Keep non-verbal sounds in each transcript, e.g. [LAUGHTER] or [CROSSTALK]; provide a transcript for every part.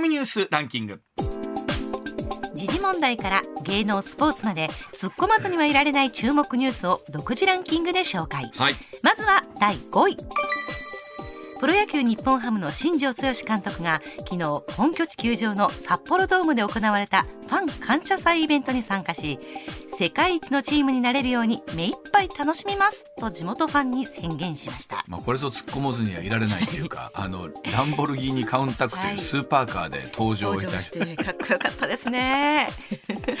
コミニュースランキング。時事問題から芸能スポーツまで突っ込まずにはいられない注目ニュースを独自ランキングで紹介、はい。まずは第5位プロ野球日本ハムの新庄剛志監督が昨日本拠地球場の札幌ドームで行われたファン感謝祭イベントに参加し世界一のチームになれるように目いっぱい楽しみますと地元ファンに宣言しました。まあ、これぞ突っ込まずにはいられないというか [LAUGHS] あのランボルギーニカウンタックというスーパーカーで登場いたし、てかっこよかったですね。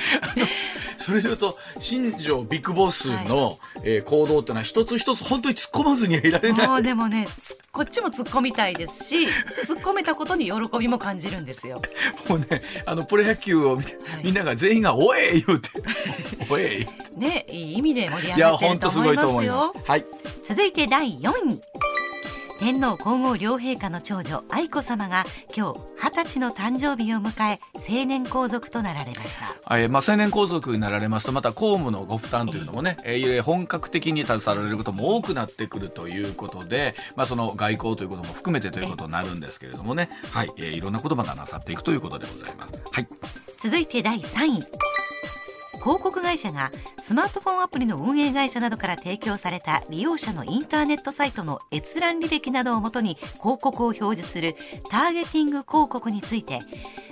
[LAUGHS] それでいうと新庄ビッグボスの、えー行動っていうのは一つ一つ本当に突っ込まずにはいられない。もうでもねつこっちも突っ込みたいですし突っ込めたことに喜びも感じるんですよもうねあのプロ野球をみんなが全員が「おえ!」言うて「[LAUGHS] おえ!」ねいい意味で盛り上がってると本当すごい思いますよと思います。はい続いて第4位天皇皇后両陛下の長女愛子さまが今日二十歳の誕生日を迎え成年皇族となられました。えーまあ、成年皇族になられますとまた公務のご負担というのもね、えー本格的に携わられることも多くなってくるということで、まあ、その外交ということも含めてということになるんですけれどもね、はいえーいろんなことまたなさっていくということでございます。はい。続いて第3位広告会社がスマートフォンアプリの運営会社などから提供された利用者のインターネットサイトの閲覧履歴などをもとに広告を表示するターゲティング広告について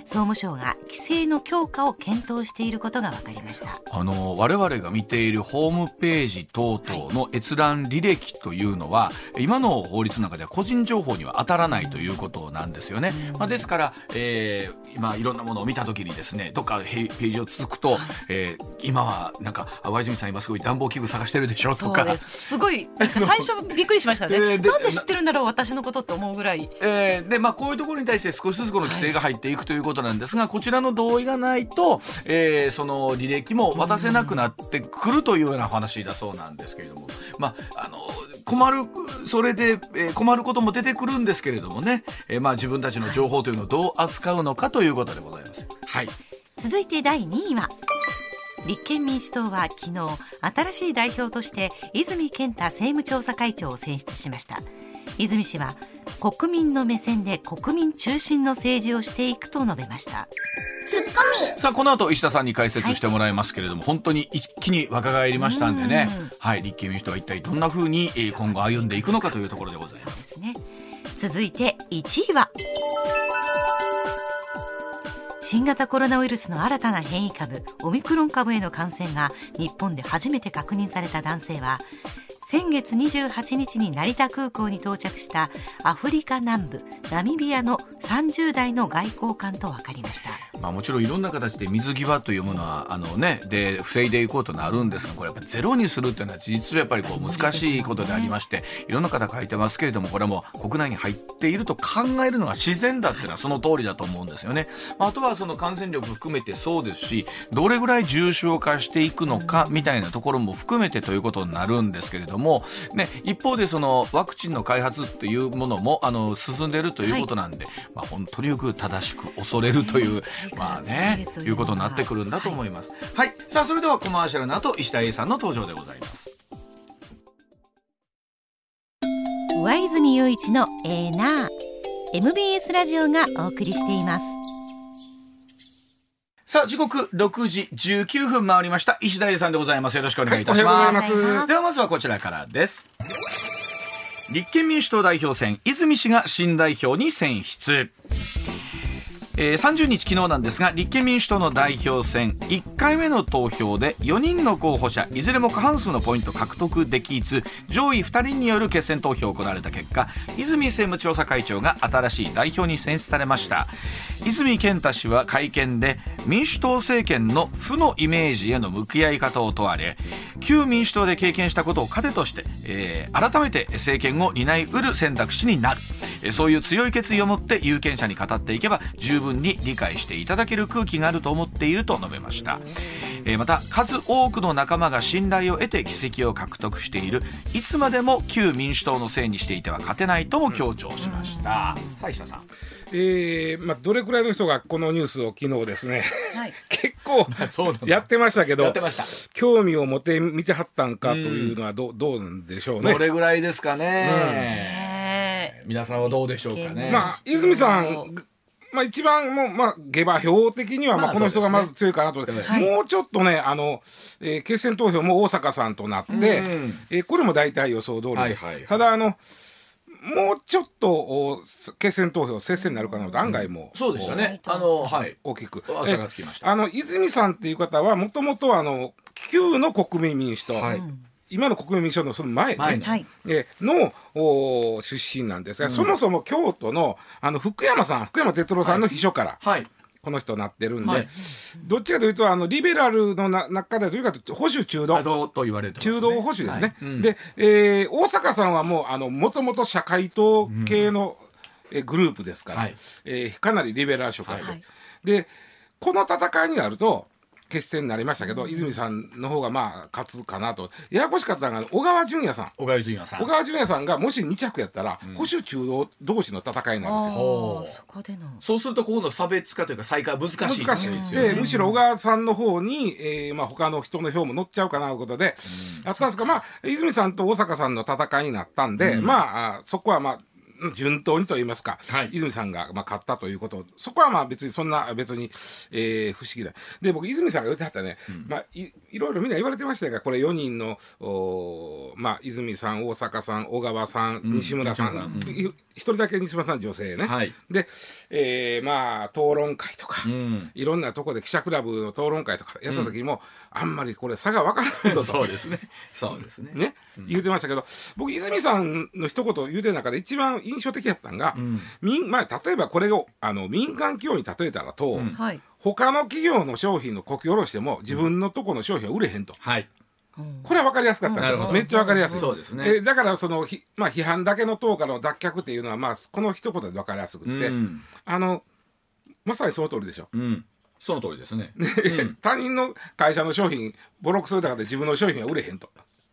総務省が規制の強化を検討していることが分かりました。あの我々が見ているホームページ等々の閲覧履歴というのは、今の法律の中では個人情報には当たらないということなんですよね。まあ、ですから、えー今いろんなものを見た時にですねどっかページを続くと、えー今はなんかあ和泉さん今すごい暖房器具探してるでしょとか。す。すごい最初びっくりしましたね、[LAUGHS] えーでなんで知ってるんだろう私のことって思うぐらい。えーでまあ、こういうところに対して少しずつこの規制が入っていくということなんですが、こちらの同意がないと、えーその履歴も渡せなくなってくるというような話だそうなんですけれども、まあ、あの困るそれで、えー困ることも出てくるんですけれどもね、えーまあ、自分たちの情報というのをどう扱うのかということでございます。はい。続いて第2位は立憲民主党は昨日新しい代表として泉健太政務調査会長を選出しました。泉氏は国民の目線で国民中心の政治をしていくと述べました。さあこの後石田さんに解説してもらいますけれども、本当に一気に若返りましたんでね。うん、はい、立憲民主党は一体どんな風にえー今後歩んでいくのかというところでございます。ですね。続いて1位は新型コロナウイルスの新たな変異株オミクロン株への感染が日本で初めて確認された男性は先月28日に成田空港に到着したアフリカ南部ナミビアの30代の外交官と分かりましたまあ、もちろんいろんな形で水際というものはあの、ね、で防いでいこうとなるんですがこれやっぱゼロにするっていうのは実はやっぱりこう難しいことでありましていろんな方書いてますけれどもこれも国内に入っていると考えるのが自然だっていうのはその通りだと思うんですよね。まああとはその感染力含めてそうですしどれぐらい重症化していくのかみたいなところも含めてということになるんですけれども、ね、一方でそのワクチンの開発っていうものもあの進んでいるということなんで、まあ、本当によく正しく恐れるという、まあね、いうことになってくるんだと思います。はい、さあそれではコマーシャルの後石田 A さんの登場でございます。上泉雄一のエーナー。MBS ラジオがお送りしていますさあ時刻6時19分回りました。石田さんでございます。よろしくお願いいたします,、はいます。ではまずはこちらからです。立憲民主党代表選泉氏が新代表に選出えー30日昨日なんですが立憲民主党の代表選。1回目の投票で4人の候補者いずれも過半数のポイント獲得できず上位2人による決選投票を行われた結果泉政務調査会長が新しい代表に選出されました。泉健太氏は会見で民主党政権の負のイメージへの向き合い方を問われ旧民主党で経験したことを糧として、えー改めて政権を担いうる選択肢になる。えーそういう強い決意を持って有権者に語っていけば十分に理解していただける空気があると思っていると述べました、えーまた数多くの仲間が信頼を得て議席を獲得しているいつまでも旧民主党のせいにしていては勝てないとも強調しました、さあ石田さん。えーまあ、どれくらいの人がこのニュースを昨日ですね、はい。[LAUGHS] 結構やってましたけど興味を持って見てはったんかというのはど,、うどうなんでしょうね。ど。れぐらいですかね、ね皆さんはどうでしょうかね、まあ、泉さんまあ一番もう、まあ、下馬評的には、まあ、まあこの人がまず強いかなと。思って、はい。もうちょっとね、あの、えー決選投票も大阪さんとなって、えーこれも大体予想通りで、はいはいはい。ただ、あの、もうちょっとお決選投票接戦になるかなと。案外も、そうでしたね。おあの、はい。大きく。あの泉さんっていう方はもともとあの旧の国民民主党、はい今の国民民主党のその前,、ねはい。えのお出身なんですが、そもそも京都のあの福山さん福山哲郎さんの秘書から、はい。この人なってるんで、はい。どっちかというとあのリベラルのな中ではというか保守中道。と言われてね。中道保守ですね。はい。うん。で、えー大阪さんはもうあのもともと社会党系の、えーグループですから、はい。えーかなりリベラル色が強い。はい。でこの戦いになると決戦になりましたけど、泉さんの方がまあ勝つかなと。ややこしかったのが小川淳也さん。小川淳也さん。小川淳也さんがもし2着やったら、保守中道同士の戦いになるんですよ。そこでの。そうするとここの差別化というか再開は難しい難しいですよね。でむしろ小川さんの方に、えーまあ、他の人の票も乗っちゃうかなということで、やったんですが、まあ、泉さんと大阪さんの戦いになったんで、まああそこはまあ順当にと言いますか、はい。泉さんがまあ勝ったということ。そこはまあ別にそんな別に、えー不思議だ。で僕泉さんが言ってはったね、まあ、いいろいろみんな言われてましたがこれ4人のおー、まあ、泉さん大阪さん小川さん、西村さん、西村さん。い一人だけ西村さん女性ね、はいで、えーまあ討論会とか、うん。いろんなとこで記者クラブの討論会とかやった時にも、あんまりこれ差が分からないぞとそうですね。そうですね。ね、言うてましたけど僕泉さんの一言言うてる中で一番印象的やったんが、民まあ、例えばこれをあの民間企業に例えたらと、うんはい他の企業の商品のこき下ろしても自分のとこの商品は売れへんと。はい。これは分かりやすかったんですよめっちゃ分かりやすい。そうですねえーだからそのひ、まあ、批判だけの党からの脱却っていうのは、まあ、この一言で分かりやすくって、うん。あのまさにその通りでしょ。うん。その通りですね。他人の会社の商品ボロクソだからで自分の商品は売れへんと。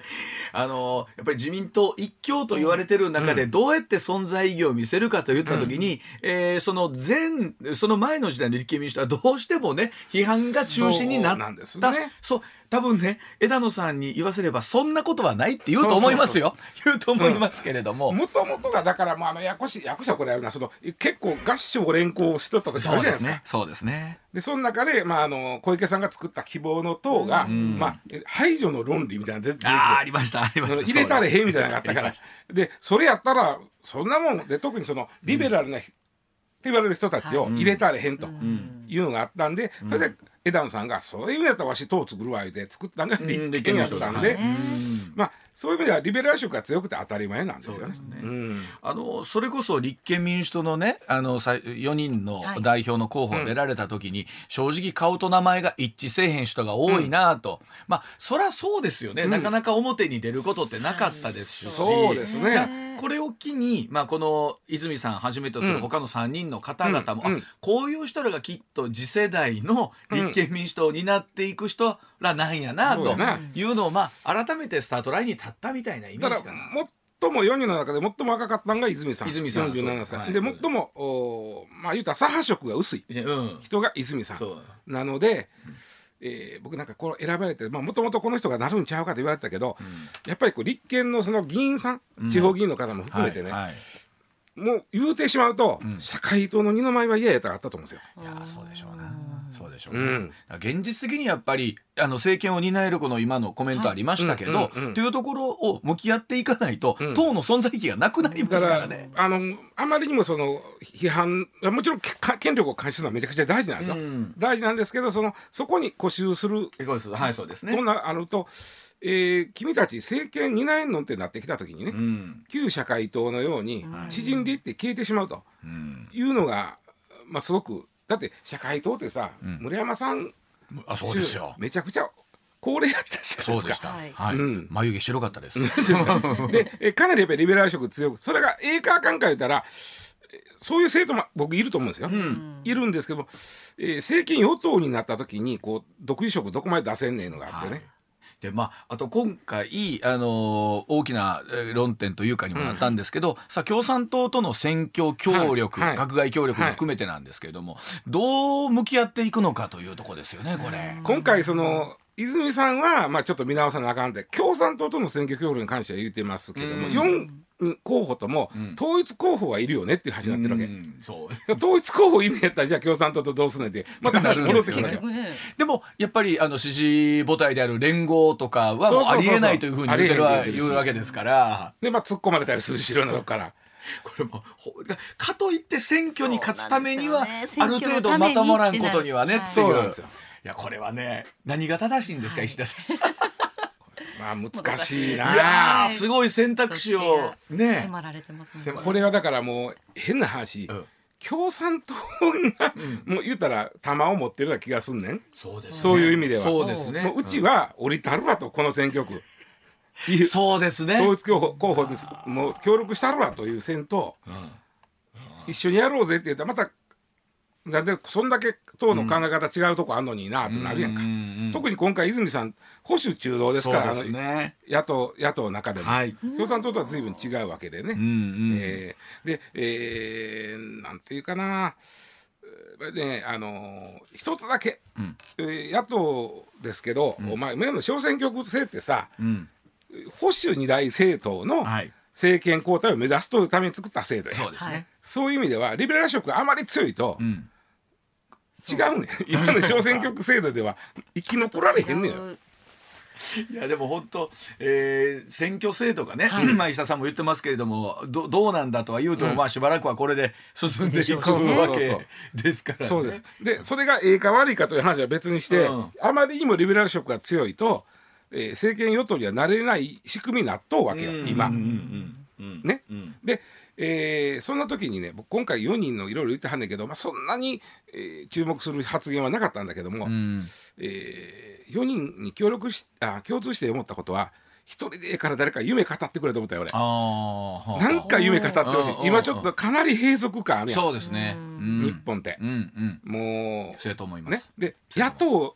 [LAUGHS] あのやっぱり自民党一強と言われてる中でどうやって存在意義を見せるかといった時に、えーその前その前の時代の立憲民主党はどうしてもね批判が中心になったそうなんですねそう多分ね枝野さんに言わせればそんなことはないって言うと思いますよ。言うと思いますけれども、もともとがだからもうあのやこしい役者これやるなその結構合唱連行しとった時あるじゃそうでないですすか。ね。そうですね。でその中で、まあ、あの小池さんが作った希望の党が、ん。まあ、え排除の論理みたいなの出てああありましたありました。入れたれへんみたいなのがあったから。でそれやったらそんなもんで特にそのリベラルな、って言われる人たちを入れたれへん。というのがあったんで、それで枝野さんがそういう意味だったらわし党作るわ言うて作ったのがうん立憲やったんで、まあそういう意味ではリベラル色が強くて当たり前なんですよね。ね。うん。あのそれこそ立憲民主党のねあのさ4人のはい。代表の候補出られた時に、正直顔と名前が一致せえへん人が多いなと、まあそりゃそうですよね、なかなか表に出ることってなかったですし。そうですね。これを機に、まあ、この泉さんはじめとする他の3人の方々も、うん。うん。あこういう人らがきっと次世代の立憲民主党を担っていく人らなんやなというのを、まあ、改めてスタートラインに立ったみたいなイメだかージからな。最も4人の中で最も若かったのが泉さん。泉さん47歳、そう。で最もおまあ言うたら左派色が薄いうん。人が泉さん。そう。なので、えー僕なんかこう選ばれてもともとこの人がなるんちゃうかと言われてたけど、やっぱりこう立憲のその議員さん、地方議員の方も含めてね、はいはいもう言うてしまうと、社会党の二の舞は嫌やったらあったと思うんですよ。いやーそうでしょうな。そうでしょうね、うん。現実的にやっぱりあの政権を担えるこの今のコメントありましたけど、というところを向き合っていかないと、うん。党の存在意義がなくなりますかららね。あのあまりにもその批判もちろん権力を監視するのはめちゃくちゃ大事なんですよ、うん。大事なんですけどそのそこに固執するはいそうですね。こん。なあると、えー君たち政権担えんのってなってきた時にね、うん旧社会党のように縮んでいって消えてしまうとうん、いうのが、まあ、すごくだって社会党ってさ、村山さんあそうですよ。めちゃくちゃ高齢やったじゃないでか。そうですした。はいはい、うん眉毛白かったです。で [LAUGHS] えかなりやっぱりリベラル色強くそれがええかあかんか言ったらえそういう政党も僕いると思うんですよ。んいるんですけども、えー政権与党になった時にこう独自色どこまで出せんねえのがあってね。はいでまあ、あと今回、あのー大きなえー論点というかにもなったんですけど、さあ共産党との選挙協力、はい。はい。閣外協力も含めてなんですけれども、どう向き合っていくのかというところですよねこれ。今回その泉さんはまあちょっと見直さなあかんって共産党との選挙協力に関しては言ってますけども、うん。四候補とも、うん。統一候補はいるよねっていう話になってるわけ、うんそう。統一候補いるんやったらじゃあ共産党とどうすんねんって [LAUGHS] また話戻ってくるわけよ。でもやっぱりあの支持母体である連合とかはもうありえないというふうに言ってるわ言うわけですから。でまあ突っ込まれたりするしいろんなとこから。これもほかといって選挙に勝つためには、ね。ある程度まとまらんことにはねっていう。そうなんですよ。いやこれはね何が正しいんですか、石田さん。[LAUGHS] いまあ難しいな。やーすごい選択肢をね。迫られてますこれはだからもう変な話、うん。共産党が、もう言ったら弾を持ってるような気がすんねん。そうですね。そういう意味では。そうですね。もううちは降りたるわとこの選挙区。いうそうですね。統一候補候補にもう協力したるわという戦と、一緒にやろうぜって言ったらまたなんでそんだけ党の考え方違うとこあんのになってなるやんか、うんうんうん特に今回泉さん保守中道ですからね。野党野党の中でも、はい。共産党とは随分違うわけでね、うんうんえーで、えーなんていうかな、えーね、あのー一つだけ、うん。えー野党ですけど、お前今の小選挙区制ってさうん。保守二大政党のはい。政権交代を目指すというために作った制度やそうですね、はい。そういう意味ではリベラル色があまり強いとうん違うねん。[LAUGHS] 今の小選挙区制度では生き残られへんねんいやでも本当、えー選挙制度がね、まあ石田さんも言ってますけれどもどどうなんだとは言うても、まあしばらくはこれで進んでいくわけですからね。そうです。で、それがええか悪いかという話は別にして、うん。あまりにもリベラル色が強いと、えー政権与党にはなれない仕組みになっとうわけよ、今。うんうんうん。ね。うん。で、えーそんな時にね、僕今回4人のいろいろ言ってはんねんけど、まあ、そんなに、えー注目する発言はなかったんだけども、うんえ4人に協力しあ共通して思ったことは、一人でええから誰か夢語ってくれと思ったよ、俺。あーはあなんか夢語ってほしうんい。今ちょっとかなり閉塞感あるやん、そうですね。うん日本ってう。んうんもうそうやと思いまねす。、で野党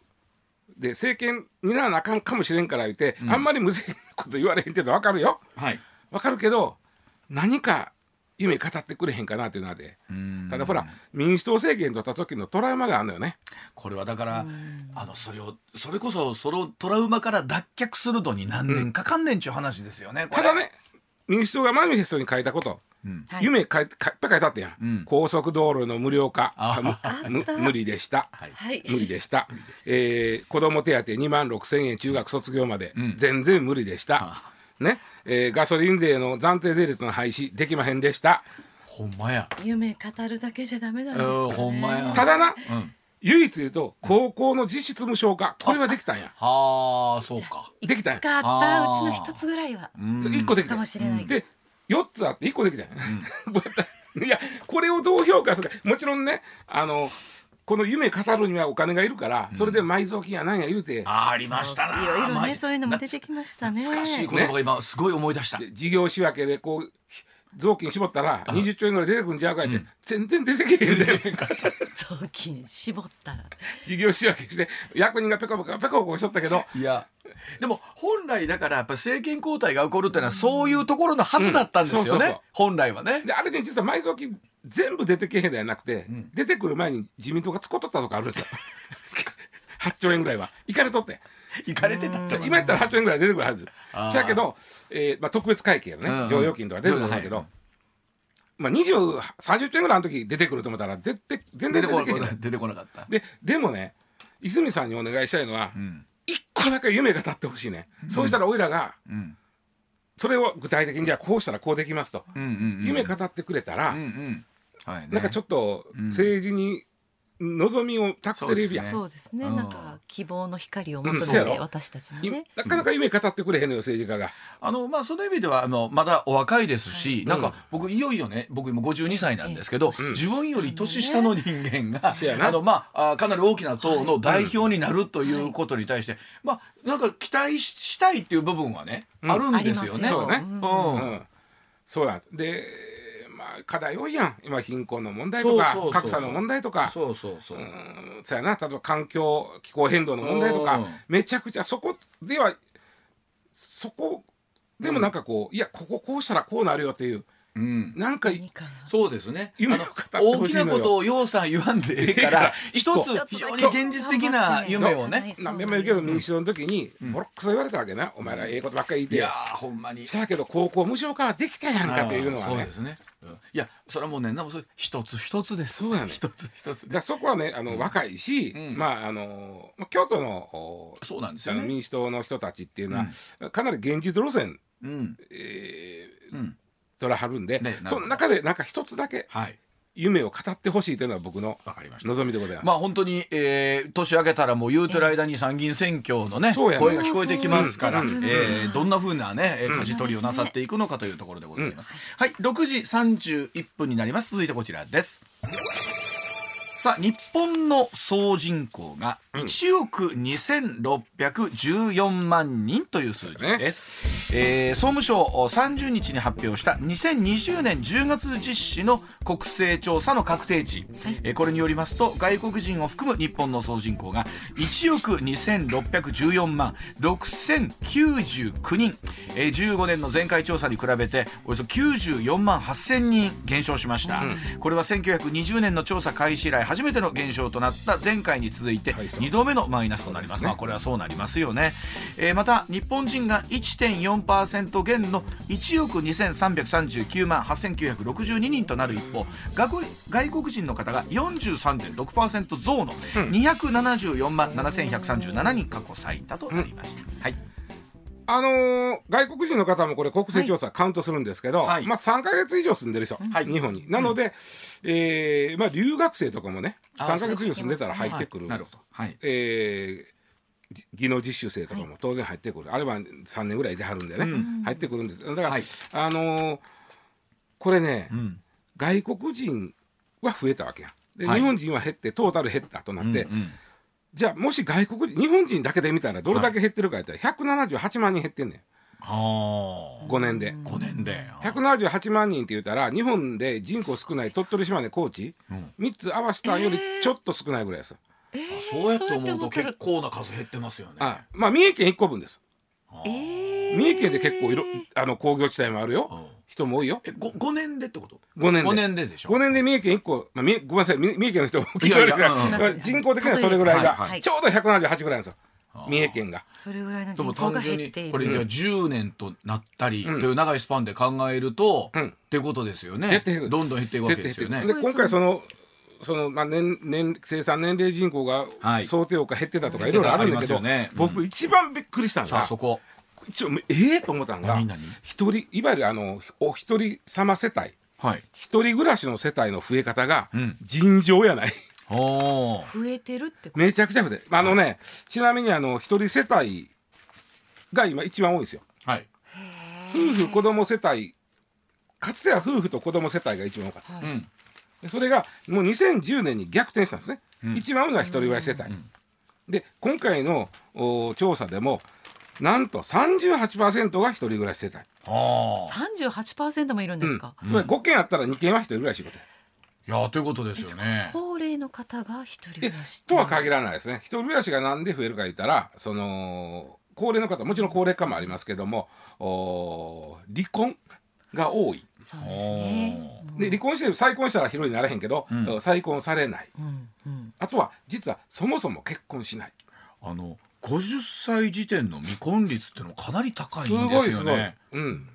で政権にならなあかんかもしれんから言って、あんまり無責任なこと言われへんけど分かるよはい。分かるけど何か夢語ってくれへんかなっていうのはでうん。ただほら民主党政権取った時のトラウマがあるのよね。これはだからあのそれをそれこそそのトラウマから脱却するのに何年かかんねんちゅう話ですよね。これ。ただ。ね民主党がマニフェストに書いたこと、うん。はい。夢書いてかいっぱい書いてあったやん、うん。高速道路の無料化。無理でした。はい。はい。無理でした。えー子供手当2万6千円中学卒業まで、うん。全然無理でした。あ。ね、えーガソリン税の暫定税率の廃止できまへんでした。ほんまや。夢語るだけじゃダメなんですうんよねほんまやただな、うん。唯一言うと高校の実質無償化これはできたんや。はあそうか。できたんや。いくつかあったうちの一つぐらいはうん1個できたかもしれないで4つあって1個できたんや。こうやったいやこれをどう評価するかもちろんねあのこの夢語るにはお金がいるから、それで埋蔵金やなんや言うて、あありましたな。いろいろまあねそういうのも出てきましたね。懐かしい言葉が今すごい思い出した。で事業仕分けでこう雑巾絞ったら20兆円ぐらい出てくるんちゃうかいって、全然出てけへんで雑巾絞ったら。事業仕分けして役人がペコペコペコペコしとったけどいや。でも本来だからやっぱ政権交代が起こるっていうのはそういうところのはずだったんですよね。うん。そうそうそう。本来はね。であれね実は埋蔵金全部出てけへんではなくて、ん。出てくる前に自民党が使っとったとかあるんですよ。[LAUGHS] 8兆円ぐらいは。行かれとって。行かれてたって今やったら8兆円ぐらい出てくるはず。そやけど、えーまあ、特別会計のね、うんうん。剰余金とか出てくるんだけど、はいまあ、20 30兆円ぐらいの時出てくると思ったら出て全然出てこ出てけへんね出てこなかった。ででもね泉さんにお願いしたいのは、うん。一個だけ夢が立ってほしいね、そうしたらおいらがうん。それを具体的にじゃあこうしたらこうできますと、うんうんうん。夢語ってくれたら、うんうんはいね。なんかちょっとうん。政治に望みを託せれるやん、ね。そうですね。うん。なんか希望の光を求めて私たちもいねなかなか夢語ってくれへんのよ政治家が。あのまあその意味ではあのまだお若いですし、い。なんか僕いよいよね僕今52歳なんですけど、自分より年下の人間が、そうやな。あのまああかなり大きな党の代表になるということに対して、まあなんか期待ししたいっていう部分はね、うん。あるんですよね。そうね。うん。うん。うん、そうなんですでまあ課題多いやん。今貧困の問題とか格差の問題とか。そうそうそう。うんそうやな。例えば環境気候変動の問題とか。うん。めちゃくちゃそこではそこでもなんかこう、いやこここうしたらこうなるよっていう。うん。なんか何かな。そうですね。夢を語ってほしいのよ。大きなことをようさん言わんでええから、一つ非常に現実的な夢をね。何遍も言うけど民主党の時にボロックソ言われたわけな、お前らええことばっかり言って。いやーほんまに。せやけど高校無償化はできたやんかっていうのはね。そうですね。うん。いやそれはもうね、なんもそれ一つ一つです。そうやね。一つ一つ。だそこはねあの若いし、うん。まああのまあ京都のおそうなんですあよね。の民主党の人たちっていうのは、かなり現実路線、うん。えーうん。取らはるんで、ねその中でなんか一つだけはい夢を語ってほしいというのは僕の。望みでございます。まあ本当に、えー年明けたらもう言うてる間に参議院選挙のね、声が聞こえてきますから、うんえーどんな風なね、えー舵取りをなさっていくのかというところでございます。はい、6時31分になります。続いてこちらです。さあ日本の総人口が1億2614万人という数字です、えー総務省30日に発表した2020年10月実施の国勢調査の確定値、えーこれによりますと外国人を含む日本の総人口が1億2614万6099人、えー15年の前回調査に比べておよそ94万8000人減少しました、これは1920年の調査開始以来初めての減少となった前回に続いてはいそう。2度目のマイナスとなります、まあこれはそうなりますよね、えーまた日本人が1.4%減の1億2339万8962人となる一方外国外国人の方が43.6%増の274万7137人過去最多となりました、はいあのー外国人の方もこれ国勢調査カウントするんですけど、はい。まあ3か月以上住んでる人、はい。日本に。なので、えーまあ留学生とかもねあ3か月以上住んでたら入ってくる。はい。なるほど。はい。えーじ技能実習生とかも当然入ってくる、あれは3年ぐらいではるんでね、うん。入ってくるんですだから、はい。あのーこれね、うん。外国人は増えたわけや。で、はい。日本人は減ってトータル減ったとなって、うんうんじゃあもし外国人日本人だけで見たらどれだけ減ってるかやったら178万人減ってんねん。は5年で。あ5年で。178万人って言ったら日本で人口少ない鳥取島根高知、うん。3つ合わせたよりちょっと少ないぐらいです、えーそうやって思うと結構な数減ってますよね。あまあ三重県1個分です。あえー。三重県で結構いろあの工業地帯もあるよ。うん人も多いよ。え 5, 5年でってこと？5年で。5年ででしょ？5年で三重県1個、まあ、三重ごめんなさい。三三重県の人も聞いやいやかれてない人口的にはそれぐらいが、はいはい。ちょうど178ぐらいなんですよ。三重県が。それぐらいのでも人口が単純に減っている。これじゃあ10年となったりとうん。いう長いスパンで考えると、うん。っていうことですよね。減っていく。どんどん減っていくわけですよね。で今回そのそのまあ年年生産年齢人口がはい。想定をか減ってたとかい。ろいろあるんだけど、ね。うん。僕一番びっくりしたのがさあそこ一応ええ？と思ったのが一人いわゆるあのお一人様世帯。はい。一人暮らしの世帯の増え方がうん。尋常やない、おー。[LAUGHS] 増えてるってこと？めちゃくちゃ増えてあのねちなみにあの一人世帯が今一番多いんですよ。はい。夫婦子供世帯かつては夫婦と子供世帯が一番多かった。はい。それがもう2010年に逆転したんですね、うん。一番多いのは一人暮らし世帯、ん。で今回のお調査でもなんと38%が一人暮らし世帯。ああ38%もいるんですか、うん、つまり5件あったら2件は一人暮らしことやいやということですよね。高齢の方が一人暮でらしとは限らないですね。一人暮らしがなんで増えるか言ったらその高齢の方もちろん高齢化もありますけどもお離婚が多い。そうですね。で離婚して再婚したら広いにならへんけど、うん。再婚されない。うんうん。あとは実はそもそも結婚しない。あの50歳時点の未婚率ってのもかなり高いすんごいすごい、ですよね。うん。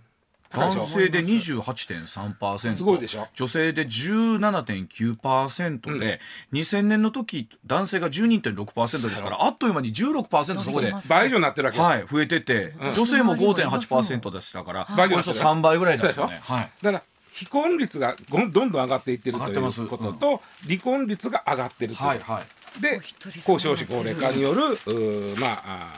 高いでしょ男性で28.3%すごいでしょ？女性で17.9%で、2000年の時男性が12.6%ですからあっという間に16%そこで、倍以上になってるわけ、はい、増えてて、うん。女性も5.8%でしたから、倍以上およ。そ3倍ぐらいですよね。はい。だから非婚率がどんどん上がっていってるということと、離婚率が上がってるという、はいはいで少子高齢化によるまあ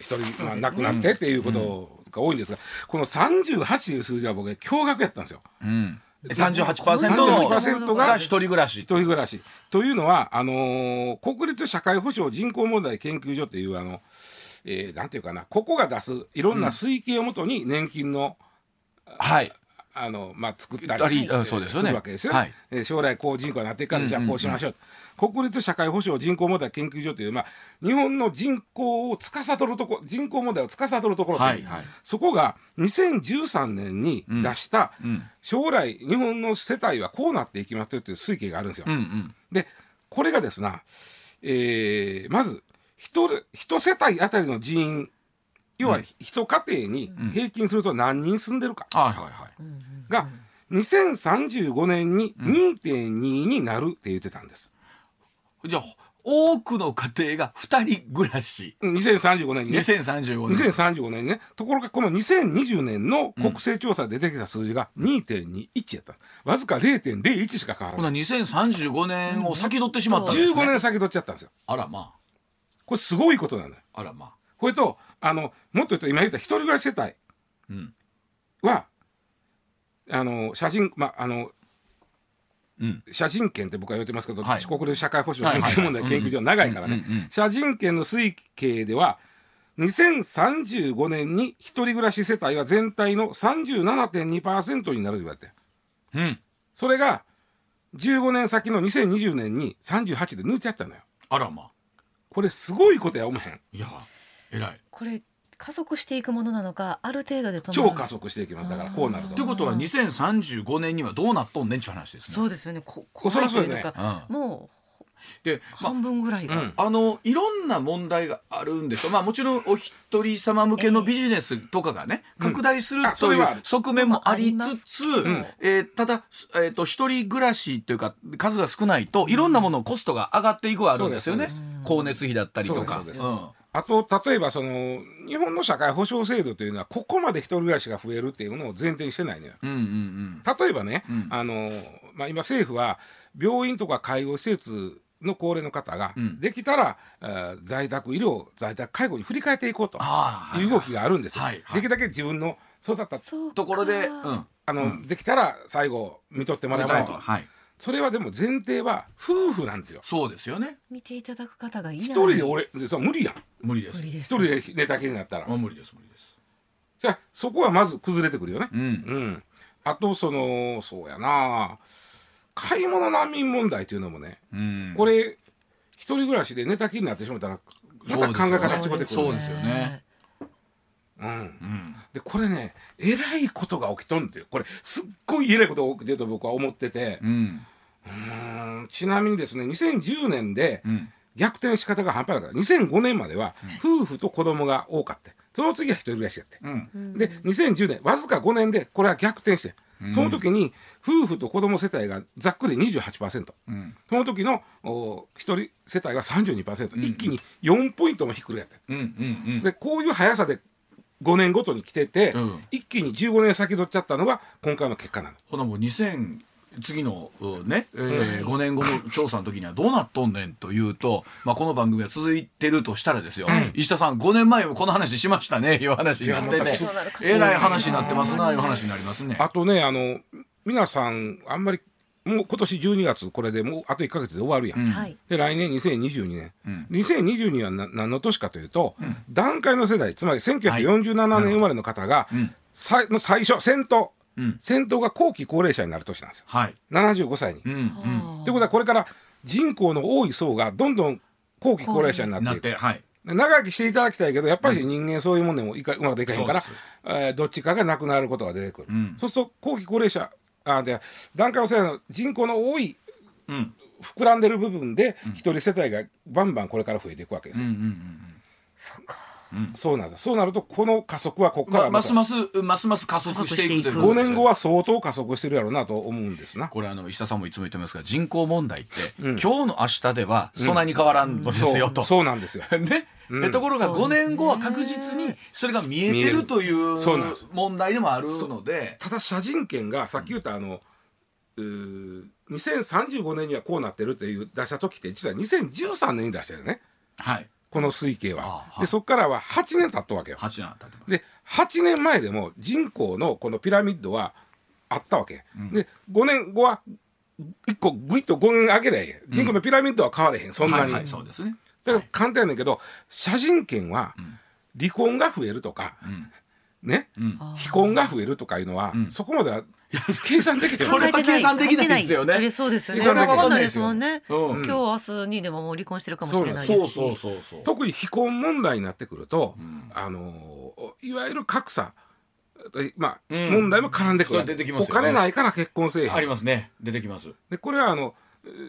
一人、まあ、亡くなってっていうことが多いんですが、この38という数字は僕ね驚愕やったんですよ。うん、38%の38%がが一人暮らし。一人暮らし。というのはあのー国立社会保障人口問題研究所っていうあの、えーなんていうかなここが出すいろんな推計をもとに年金の、はいあのまあ作ったたりそうですよね。るわけですよ、はい。えー将来こう人口になっていくから、じゃあこうしましょう、国立社会保障人口問題研究所という、まあ、日本の人口を司るとこ人口問題を司るところはいはい。そこが2013年に出した、うん。将来日本の世帯はこうなっていきますよという推計があるんですよ。うんうん。でこれがですな、えーまず一一世帯あたりの人員要は一家庭に平均すると何人住んでるか。はいはいはい。が2035年に2.2になるって言ってたんです。じゃあ多くの家庭が2人暮らし。2035年にね。2035年。2035年にね。ところがこの2020年の国勢調査で出てきた数字が2.21やった。わずか0.01しか変わこのらない2035年を先取ってしまったんですね。15年先取っちゃったんですよ。あらまこれすごいことなんだよ。ああらまあ。これとあのもっと言うと今言った一人暮らし世帯うん。はあの写真まああのうん。写真権って僕は言ってますけど、はい。四国立社会保障研究問題研究所長いからね。写真権の推計では2035年に一人暮らし世帯は全体の37.2%になると言われてうん。それが15年先の2020年に38で抜いてあったのよ。あらまあ。これすごいことや思えへん。いや偉い。これ加速していくものなのかある程度で止まる。超加速していきます。だからこうなると。ということは2035年にはどうなっとんね？んっていう話ですね。そうですよね。こそ怖いというか、もでう、まあ半分ぐらいが、うん。あのいろんな問題があるんですよ、まあ、もちろんお一人様向けのビジネスとかがね、うん。拡大するあそというれはある。側面もありつつ、ん。えーただ、えー、と一人暮らしというか数が少ないといろんなもののコストが上がっていくはあるんですよね。そうです。光熱費だったりとか。そうですそうです。うんあと例えばその日本の社会保障制度というのはここまで一人暮らしが増えるっていうのを前提にしてないのよ。うんうん例えばね、うん。あのまあ、今政府は病院とか介護施設の高齢の方がうん。できたら、えー在宅医療在宅介護に振り替えていこうという動きがあるんですよ。はいはい。できるだけ自分の育ったところで、うん、あの、できたら最後見とってもらえばいいはい、それはでも前提は夫婦なんですよ。そうですよね。見ていただく方がいない。一人で俺でさ無理やん無理です。無理です。一人で寝たきりになったら。あ無理です無理です。じゃあそこはまず崩れてくるよね。うん。うん、あとそのそうやな。買い物難民問題というのもねうん。これ一人暮らしで寝たきりになってしまったらまた考え方違ってくるそうですよ。ね。うん、うん。でこれねえらいことが起きとんですよ。これすっごいえらいことが起きてると僕は思ってて。うん。ちなみにですね2010年でうん逆転し方が半端なかった。2005年までは夫婦と子供が多かった。その次は一人暮らしやってうん。で2010年わずか5年でこれは逆転してその時に夫婦と子供世帯がざっくり28%うん。その時のお一人世帯は32%、ん。一気に4ポイントもひっくりやって。うんでこういう速さで5年ごとに来てて、うん。一気に15年先取っちゃったのが今回の結果なの。ほなもう2000次のうんね、えー5年後の調査の時にはどうなっとんねんというと、まあ、この番組が続いてるとしたらですよ、石田さん5年前もこの話しましたねいう話になっててえらい話になってますないう話になりますね。あとねあの皆さんあんまりもう今年12月これでもうあと1か月で終わるやん。うん。はい。で来年2022年、うん。2022はな何の年かというと、段階の世代つまり1947年生まれの方が、うん。さの最初先頭うん。先頭が後期高齢者になる年なんですよ。はい、75歳に。うんうん。ということはこれから人口の多い層がどんどん後期高齢者になっていく。なって。はい。で長生きしていただきたいけどやっぱり人間そういうもんでもいかうまくいかへんからえーどっちかが亡くなることが出てくる、うん。そうすると後期高齢者あで段階の世代の人口の多いうん。膨らんでる部分で一人世帯がバンバンこれから増えていくわけですよ、うんうんうん。そっかそうなるそうなるとこの加速はここからまた。まますますますます加速していく。ということ5ですよ。年後は相当加速してるやろうなと思うんですな。これあの石田さんもいつも言ってますが人口問題って、うん。今日の明日ではそんなに変わらんのですよと。そうそうなんですよ。[LAUGHS] ね。うところが5そうですね。年後は確実にそれが見えてるるという問題でもあるので。ただ写真権がさっき言ったあの、うー2035年にはこうなってるっていう出した時って実は2013年に出したよね。はいこの推計は。でそこからは8年経ったわけよ。8年。で8年前でも人口のこのピラミッドはあったわけ。で5年後は1個グイッと5年上げりゃいい人口のピラミッドは変われへんそんなに。はいはい、そうですね。だから簡単やねんけど写真権は離婚が増えるとか、うんね、非婚が増えるとかいうのは、うんそこまでは計算できてそれは計算できない。ですよねそれそうですよね。それはわかんないですもんね。うん。今日明日にでももう離婚してるかもしれないですし。そうそうそうそう特に非婚問題になってくると、ん。あのいわゆる格差。まあ、うん。問題も絡んでくる。それ出てきますよね。お金ないから結婚せえへん。ありますね。出てきます。でこれはあのえー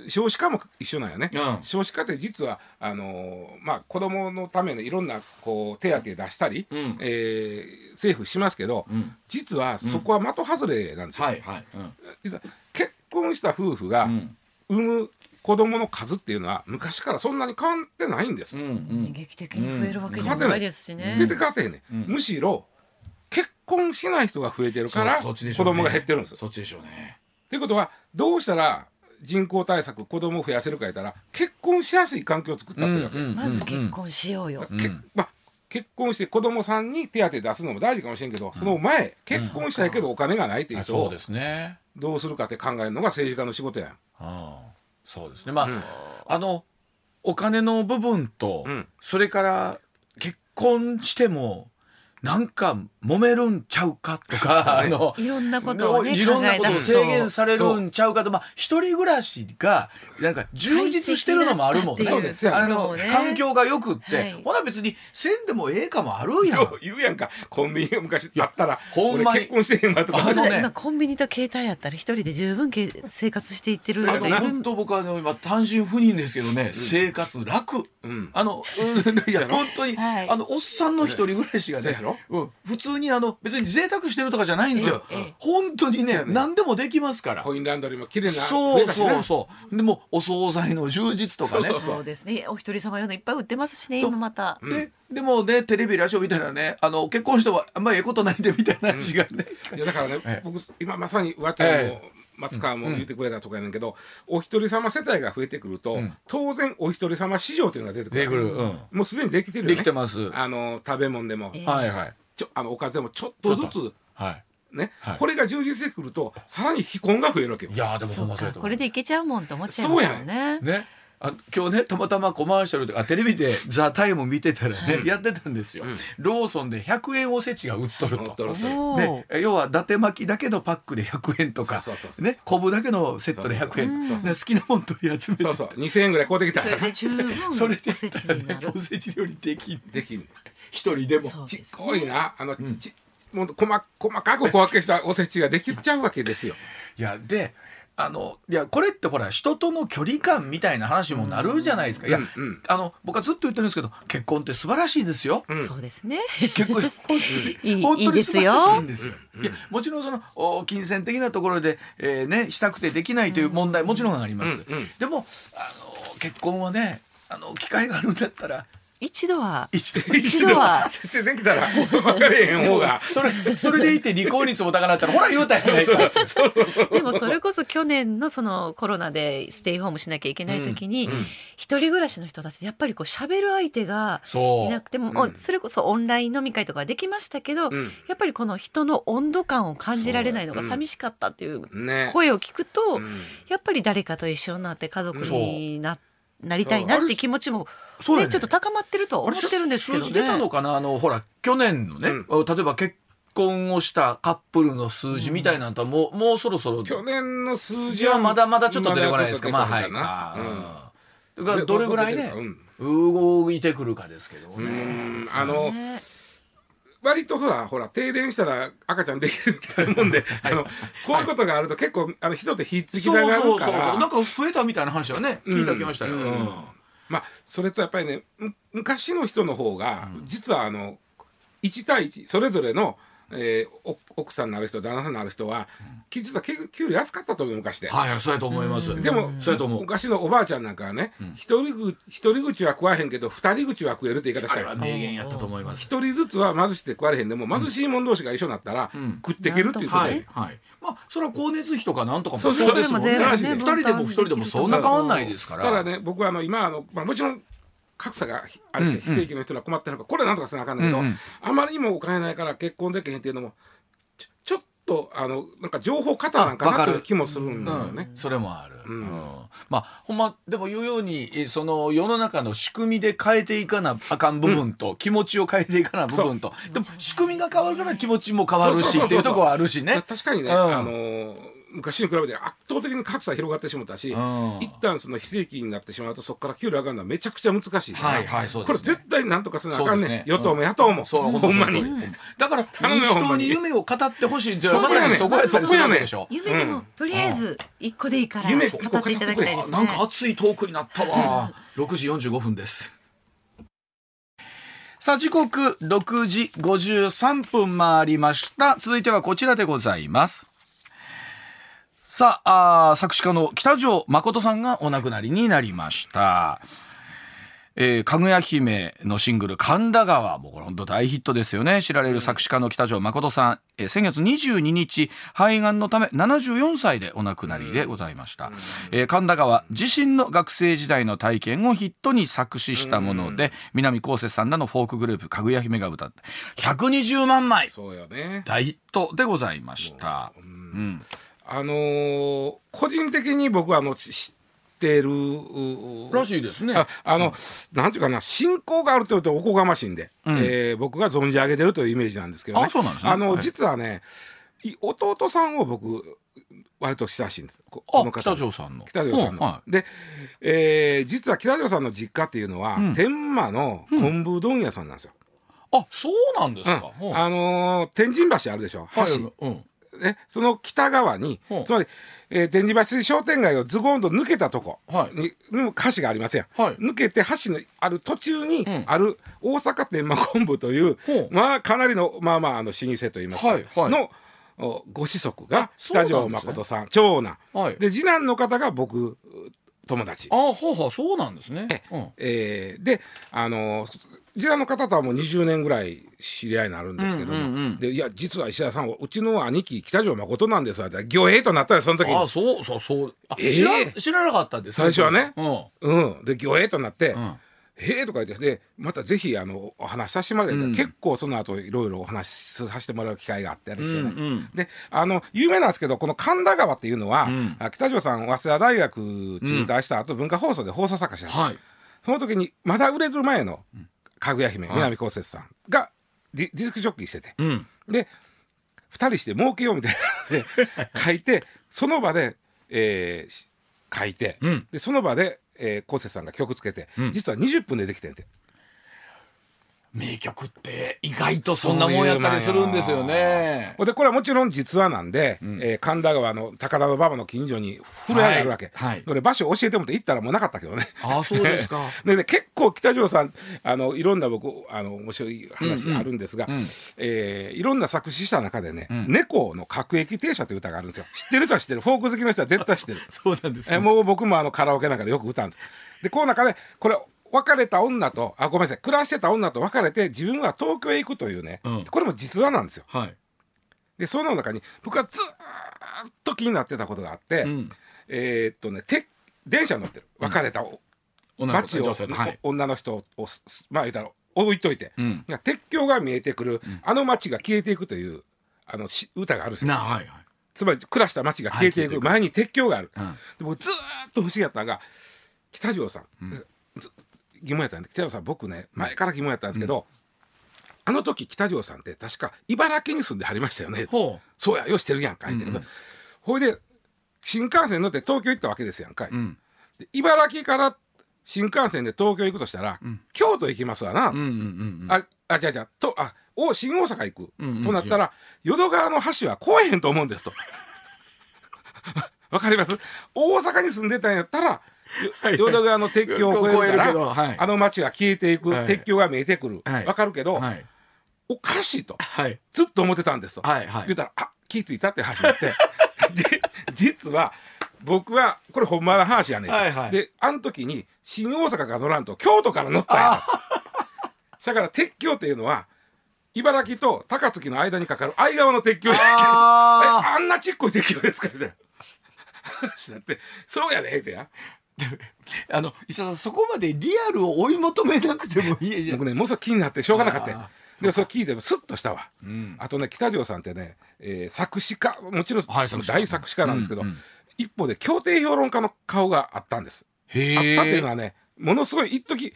少子化も一緒なんよね、うん。少子化って実はあのーまあ子供のためのいろんなこう手当出したり、うん。えー政府しますけど、うん。実はそこは的外れなんですよ、はいはい。実は結婚した夫婦がうん。産む子供の数っていうのは昔からそんなに変わってないんです、うんうん。劇的に増えるわけでもないですしね。出て変わってへんね、うんむしろ結婚しない人が増えてるから子供が減ってるんですよそっちでしょうねということはどうしたら人口対策子供を増やせるか言ったら結婚しやすい環境を作ったっていうわけです、うんまず結婚しようよ。けまあ、結婚して子供さんに手当出すのも大事かもしれんけど、その前結婚したいけどお金がないっていう人をあそうですね。どうするかって考えるのが政治家の仕事やん。そうですね。まあ、うん。あのお金の部分と、うん。それから結婚してもなんか揉めるんちゃうかとか、[LAUGHS] あのいろんなことをねいろんなことを考え出すと。制限されるんちゃうかとまあ一人暮らしがなんか充実してるのもあるもんね。そうですよ。あの、環境がよくって、はい。ほな別にせんでもええかもあるやん。[LAUGHS] 言うやんか。コンビニが昔あったらほんま結婚してへんわとか。あのね今コンビニと携帯やったら一人で十分け生活していってる人いる本当僕はあの今単身赴任ですけどね、生活楽。うん。あの、うんいや本当に、はい。あのおっさんの一人暮らしがねろ、うん、普通にあの別に贅沢してるとかじゃないんですよ、ええええ。本当にねね。何でもできますから。コインランドリーも綺麗なそうそうそう。でもお惣菜の充実とかね。そうそうそう。ですね。お一人様用のいっぱい売ってますしね今また。うんででもねテレビラジオみたいなねあの結婚してもあんまりええことないんでみたいな話がね、いやだからね、ええ。僕今まさにわちゃんも、え松川も言ってくれたとこやねんけど、お一人様世帯が増えてくると、うん。当然お一人様市場っていうのが出てくる出てくる。うん。もうすでにできてるよね。できてます。あの食べ物でも、ええ。はいはい。ちょあのおかずでもちょっとずつはい。ね、はい。これが充実してくるとさらに非婚が増えるわけよ。いやーでもほそうんまそうやこれでいけちゃうもんと思っちゃいますよね。ねあ今日ねたまたまコマーシャルであテレビで [LAUGHS]「ザ・タイム見てたらね、うんやってたんですよ、うん。ローソンで100円おせちが売っとると。でー。要は伊達巻きだけのパックで100円とか昆布だけのセットで100円。そうね好きなもん取り集めて。そうそう。2000円ぐらい買うてきたら。それで十分それでおせち [LAUGHS] おせち料理できん。できん。一人でも。ちっこいな。あのちちもう細細かく小分けしたおせちができちゃうわけですよ。いやであのいやこれってほら人との距離感みたいな話もなるじゃないですか。いや、うん。うんあの僕はずっと言ってるんですけど結婚って素晴らしいですよ、うん。そうですね。結婚 [LAUGHS] 本当にいい本当にいいですよ。素晴らしいんですよ。いやもちろんそのお金銭的なところで、えーねしたくてできないという問題もちろんあります。うんうん。でもあの結婚はねあの機会があるんだったら一度は。一度？一度は。してできたら分かれへん方が。それそれでいて離婚率も高なったらほら言うたやないか。でもそれこそ去年のそのコロナでステイホームしなきゃいけない時にうん一人暮らしの人たちでやっぱりこう喋る相手がそういなくても、うんおそれこそオンライン飲み会とかはできましたけど、うんやっぱりこの人の温度？感を感じられないのが寂しかったっていうね。声を聞くと、うんやっぱり誰かと一緒になって家族にななりたいなって気持ちも、ねそうやね。ちょっと高まってるとは思ってるんですけど数字出たのね。かな？あのほら去年のね、例えば結婚をしたカップルの数字みたいなのとはもう,、もうそろそろ去年の数数字はまだまだちょっと出てこないですか？まあはい。あー。がどれぐらいね、動いてくるかですけどうんうね。ん。あのね割とほらほら停電したら赤ちゃんできるみたいなもんで、[LAUGHS] あのこういうことがあると結構あの人って火つきそうながるそうそうそうなんか増えたみたいな話はね聞いたきましたよ。うん。うんまあそれとやっぱりねむ昔の人の方が、実はあの1対1それぞれの、えーお奥さんになる人旦那さんになる人は、き実は給給料安かったと思う昔で。はいはいそうやと思います。でも、そうやと思う。昔のおばあちゃんなんかはね、一人ぐ一人口は食わへんけど二人口は食えるって言い方したよ名言やったと思います。一人ずつは貧しくて食われへんでも貧しい者同士が一緒になったら、ん食っていけるっていうことで、はいはい。まあそれは光熱費とかなんとかもそうですもんね。それも全部ね二人でも一人でもそんな変わんないですから。だからね僕はあの今あの、まあ、もちろん格差があるし、うんうん。非正規の人は困ってるのかこれはなんとかせなあかんだけど、うんうん。あまりにもお金ないから結婚できへんっていうのもちょっとあのなんか情報過多なんかなという気もするんだよね。それもある、うん。ん。まあほんまでも言うようにえその世の中の仕組みで変えていかなあかん部分と、気持ちを変えていかな部分と。でも仕組みが変わるから気持ちも変わるしっていうところはあるしね。確かにね、うん。あのー昔に比べて圧倒的に格差広がってしまったし、うん。一旦その非正規になってしまうとそこから給料上がるのはめちゃくちゃ難しい。から、はいはいそうでこれ絶対なんとかせなあかんね。ね。与党も野党も、そうほんまに。だから民主党にに。夢を語ってほしいそこやねそこやったりするわけでしょ。夢でも、とりあえず一個でいいから夢。語っていただきたいですね。なんか熱いトークになったわ。[LAUGHS] 6時45分です。さあ時刻6時53分回りました。続いてはこちらでございます。さあ作詞家の北条誠さんがお亡くなりになりました。えーかぐや姫のシングル「神田川」もうこれ本当大ヒットですよね。知られる作詞家の北条誠さん、えー先月22日肺がんのため74歳でお亡くなりでございました、えー神田川自身の学生時代の体験をヒットに作詞したもので南こうせつさんらのフォークグループかぐや姫が歌って120万枚そうよね。大ヒットでございました、うんあのー個人的に僕はあのし知ってるうらしいですね。ああの、なんていうかな信仰があるというとおこがましいんで、うん。えー僕が存じ上げてるというイメージなんですけどね。あね。あの、はい。実はねい弟さんを僕割と親しいんです。この方。北条さんの。北条さんの。うはで、えー実は北条さんの実家っていうのは、うん。天満の昆布問屋さんなんですよ。いあそうなんですか、うん。うん。あのー天神橋あるでしょ？橋、はいうんね、その北側に、う。んつまり、えー天神橋商店街をズゴンと抜けたとこはい。に、にも橋がありますやん、はい。抜けて橋のある途中にうん。ある大阪天満昆布という、ほう。まあかなりのまあまああの老舗といいますか、はいはい。のおご子息があそうなんですね。北条誠さん長男。はい。で次男の方が僕友達。あほうほうそうなんですね。うん。えーであの次男の方とはもう20年ぐらい知り合いになるんですけども、うんうんうんでいや実は石田さんはうちの兄貴北条誠なんですわ魚影となったよその時に。あそうそうそう。あ、えー知ら知らなかったんです最初はね。うん。うん。で魚影となって、うん。へえとか言って。でまたぜひあのお話しさせてもらいたい、うん。結構その後いろいろお話しさせてもらう機会があったりして。ね、うんうん。であの有名なんですけどこの神田川っていうのは、うん。あ北条さん早稲田大学中退した後、文化放送で放送作家した。んですはい。その時にまだ売れる前のかぐや姫、はい。南こうせつさんがディディスクジョッキーしてて。うん。で2人して儲けようみたいなので [LAUGHS] 書いてその場で、えーし書いて、うん。でその場で、えー、こうせつさんが曲つけて、うん。実は20分でできてんて名曲って意外とそんなもんやったりするんですよね。でこれはもちろん実話なんで、ん。えー神田川の高田馬場の近所に風呂屋があるわけ、はい。はい。俺場所教えてもって行ったらもうなかったけどね。あそうですか。[LAUGHS] でね結構北条さんあのいろんな僕あの面白い話うんうん。あるんですが、うん。えーいろんな作詞した中でね「うん。猫の各駅停車」という歌があるんですよ。知ってる人は知ってる。フォーク好きの人は絶対知ってる。[LAUGHS] そうなんですえもう僕もあのカラオケなんかでよく歌うんです。でこの中でこれ別れた女とあごめんなさい暮らしてた女と別れて自分は東京へ行くというね、うんこれも実話なんですよはい。でその中に僕はずーっと気になってたことがあって、うん。えーっとねて電車に乗ってる別れたお女の子街を、女はい。お女の人をすすまあ言ったら置いといて、うん。鉄橋が見えてくる、んあの街が消えていくというあのし歌があるんですよなはいはい。つまり暮らした街が消えていはい前に鉄橋がある、うん。で僕ずーっと不思議やったのが北条さん、疑問やったんで北条さん僕ね前から疑問やったんですけど、あの時北条さんって確か茨城に住んではりましたよね。ほそうやよしてるやんか言って、うんうん。ほいで新幹線乗って東京行ったわけですやんか。い、う。うん。で茨城から新幹線で東京行くとしたら、うん。京都行きますわな、うんうんうんうん。ああじゃあじゃあとあお新大阪行く、うんうん。となったら淀川の橋は越えへんと思うんですと。[LAUGHS] わかります？大阪に住んでたんやったら淀川の鉄橋を越えるからはい。あの町が消えていく、はい。鉄橋が見えてくる、はい。わかるけど、はい。おかしいと。はい。ずっと思ってたんですと、はいはい。言ったらあ気付いたって話になって。[LAUGHS] で実は僕はこれほんまの話やねん、はいはい。であの時に新大阪が乗らんと京都から乗ったんや。とだから鉄橋っていうのは茨城と高槻の間にかかる相川の鉄橋あ [LAUGHS] あんなちっこい鉄橋ですかみたいな。話になってそうやでってやあ。[LAUGHS] あの石田さんそこまでリアルを追い求めなくてもいいじゃん。僕。ねもうそれ気になってしょうがなかったよ。あでそれ聞いてスッとしたわ、うん。あとね北条さんってね、えー作詞家もちろんはい大作詞家なんですけど、うんうん。一方で協定評論家の顔があったんです。へあったっていうのえはねものすごい一時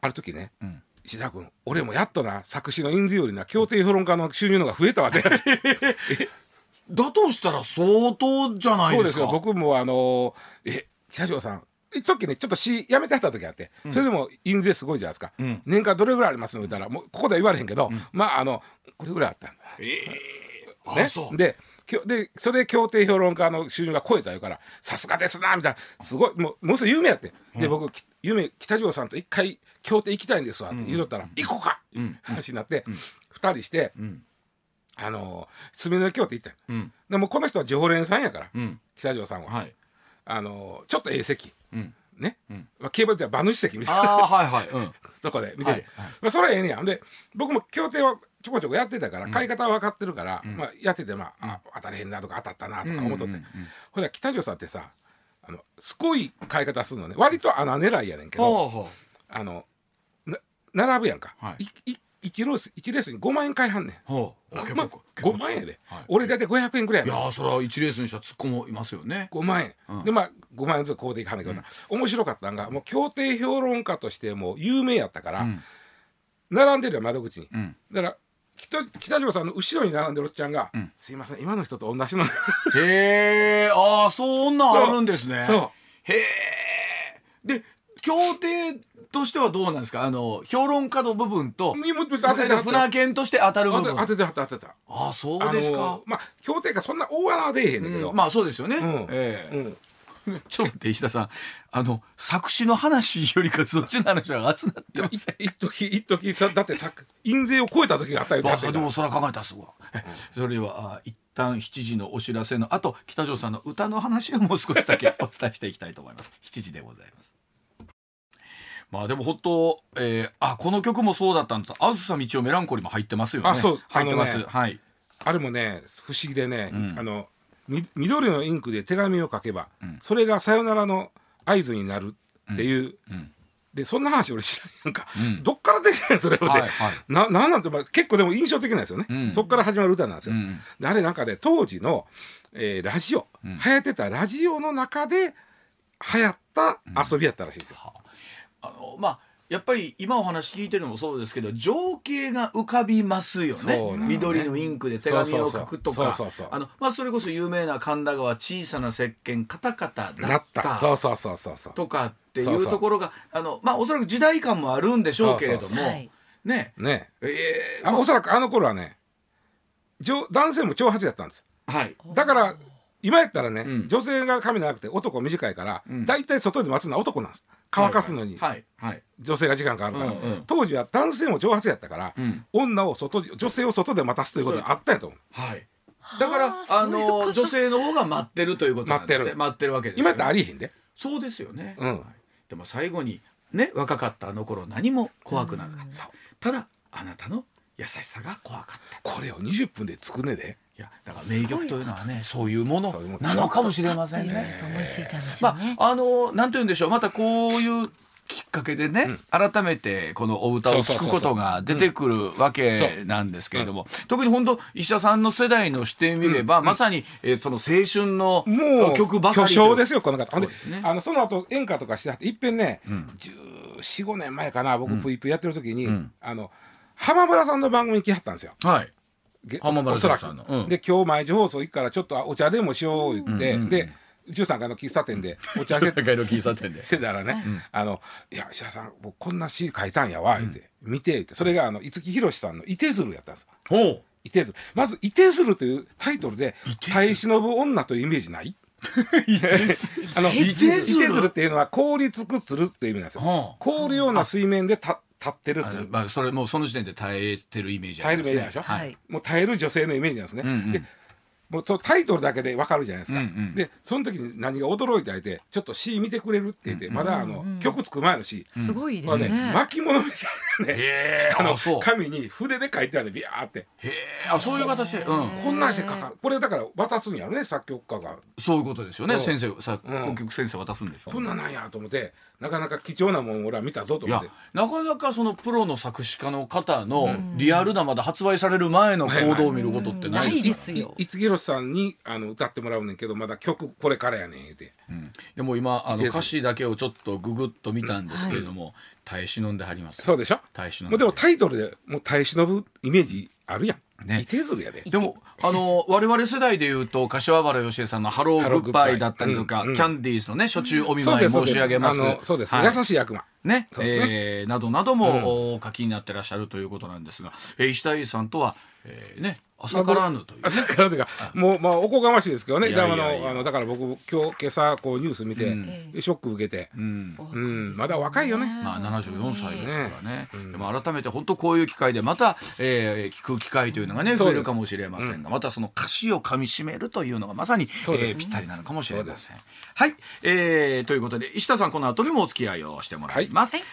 ある時ねうん。石田君俺もやっとな作詞の印税よりな協定評論家の収入の方が増えたわって。[LAUGHS] だとしたら相当じゃないでか。そうですすよ。僕もあのえ北条さん一時ねちょっと詩やめてはった時あって、それでも印税すごいじゃないですか、うん。年間どれぐらいありますの言ったらもうここでは言われへんけど、まああのこれぐらいあったんだ。ええあねそう。できょでそれで協定評論家の収入が超えた言うからさすがですなみたいな。すごいもうものすごい有名やって。で僕き夢北条さんと一回協定行きたいんですわって言うとったら、行こうか、うん。話になって、二人してうん。あの住の京って行ったようん。でもこの人は常連さんやから、うん。北条さんは、はいあのちょっとええ席うん。ね、うん。まあ、競馬では馬主席みたいな。はいはい。うん。[LAUGHS] とこで見てて、はいはい。まあ、それはええねや。で僕も協定はちょこちょこやってたから買い方は分かってるから、まあ、やってて、まああ当たれへんなとか当たったなとか思っとって、うんうん。うんうんほら北条さんってさあのすごい買い方するのね。割と穴狙いやねんけどあのな並ぶやんか、はい1レース一レースに5万円買いはんねん。うほう。結まあ構結構5万円やで、はい。俺大体500円ぐらいやねん。いやーそれは一レースにしたら突っ込もいますよね。5万円、うん。でまあ5万円ずつこうでいかんだけどな、面白かったんがもう協定評論家としてもう有名やったから、うん。並んでるよ窓口に、うん。だから北北条さんの後ろに並んでるおっちゃんが「うん。すいません今の人と同じの」へえああそんなんあるんですね。そう。へえで協定としてはどうなんですか？あの評論家の部分と船券として当たる部分。当て当ててはった当てて。たああそうですか。まあ協定がそんな大穴は出えへんねんけど、うんまあそうですよね、うん。ええ。うん。ちょっと待って石田さん。あの作詞の話よりかそっちの話が熱なってます一時一時さだってさ印税を超えた時があったよあでもそれは考えたらすごい、えそれはあ一旦7時のお知らせの後北条さんの歌の話をもう少しだけお伝えしていきたいと思います。7時でございますまあでも本当、えー、あこの曲もそうだったんです。あずさみちおメランコリーも入ってますよね。あそう入ってます、ねはい。あれもね不思議でね、うん。あのみ緑のインクで手紙を書けば、うん。それがさよならの合図になるっていう、うん。でそんな話俺知らんやんか、うん。どっから出てんのそれをで、はいはい。ななんなんて、まあ、結構でも印象的なんですよね、うん。そっから始まる歌なんですよ、うん。であれなんかね当時の、えーラジオ、うん。流行ってたラジオの中で流行った遊びやったらしいですよ、あのまあやっぱり今お話聞いてるのもそうですけど情景が浮かびますよね。ね。緑のインクで手紙を書くとか。それこそ有名な神田川小さな石鹸カタカタだなっった。たそうそうそうそうそう。とかっていそうところがあのまあおそらく時代感もあるんでしょうけれども。ね。ね。えーあおそらくあの頃はね女男性も長髪やったんです。はい。だから今やったらね、うん。女性が髪長くて男短いから、うん。大体外で待つのは男なんです乾かすのに。はいはい。女性が時間かかるから、うんうん。当時は男性も長髪やったから、うん。女を外に女性を外で待たすということがあったんやと思う。はい。だからはああの女性の方が待ってるということなんですね。待ってる。待ってるわけですよ今やったらありえへんで。そうですよね、うん。はい。でも最後にね若かったあの頃何も怖くなかった、そう。ただあなたの優しさが怖かった。これを20分で作んねでいやだから名曲というのはねそういうものなのかもしれませんね。ね。と思いついたんでしょうね。まああのなんて言うんでしょう。またこういうきっかけでね、改めてこのお歌を聴くことが出てくるわけなんですけれども、特に本当石田さんの世代の視点見れば、まさに、えーその青春の曲ばかり巨匠ですよこの方。そね。あのその後演歌とかしてはっていっぺん。ね、1415年前かな僕プイプイやってる時に、ん。あの浜村さんの番組に来はったんですよ。はい。げ浜村おそらく、さんの。うん。で今日毎日放送行くからちょっとお茶でもしよう言って、うんうんうん。で13階の喫茶店でお茶して会の喫茶店で。してたらね、あの「いや石田さん僕こんな詩書いたんやわ」言って、見て」ってそれがあの五木ひろしさんの「いてずる」やったんです。ほう。いてずる。まず「いてずる」というタイトルで耐え忍ぶ女というイメージない？[LAUGHS] [LAUGHS] あのいいてずる。てずるっていうのは凍りつくつるっていう意味なんですよ、はあ。凍るような水面でた立ってるまあそれもうその時点で耐えてるイメージあります耐えるイメージでしょ？はい。はい。もう耐える女性のイメージなんですね、うんうん。でもうそのタイトルだけでわかるじゃないですか、うんうん。でその時に何が驚いてあいてちょっと詩見てくれるって言って、まだあの、うん。うん曲つく前の詩、すごいでまあねすね。巻物みたいね。へえあのあそう。紙に筆で書いてあるねビヤーって。へえあそういう形で。うん。こんなんして書かこれだから渡すんやろね作曲家が。そういうことですよね。うん。先生さうん。国曲先生渡すんでしょそんなんなんやと思ってなかなか貴重なもん俺は見たぞと思って。なかなかそのプロの作詞家の方のリアルなまで発売される前の行動を見ることってないないですよですよ。いいつぎろしさんにあの歌ってもらうねんけどまだ曲これからやねん言うて。うん。でも今あの歌詞だけをちょっとググッと見たんですけれども耐え忍んではります。そうでしょ？耐え忍んもうで。もタイトルでもう耐え忍ぶイメージあるやん。ね。いてずるやで。でもあの我々世代でいうと柏原芳恵さんの「ハローグッバイ」だったりとか、うんうん。キャンディーズのね「初中お見舞い申ですそうです。し上げます」そうです、はい。優しい悪魔。ね。ね。えーなどなども、お書きになってらっしゃるということなんですが、えー石田英さんとは、えーね朝からぬという、ね朝からというかもうまあおこがましいですけどね。いやいやいや。でもあのあのだから僕今日今朝こうニュース見て、うん。ショック受けて。うん。うん。まだ若いよね。まあ、74歳ですからね、うん。でも改めて本当こういう機会でまた、えー聞く機会というのがね増えるかもしれませんが、またその歌詞をかみしめるというのがまさに、えーぴったりなのかもしれません。はい、えーということで石田さんこの後にもお付き合いをしてもらいます。はい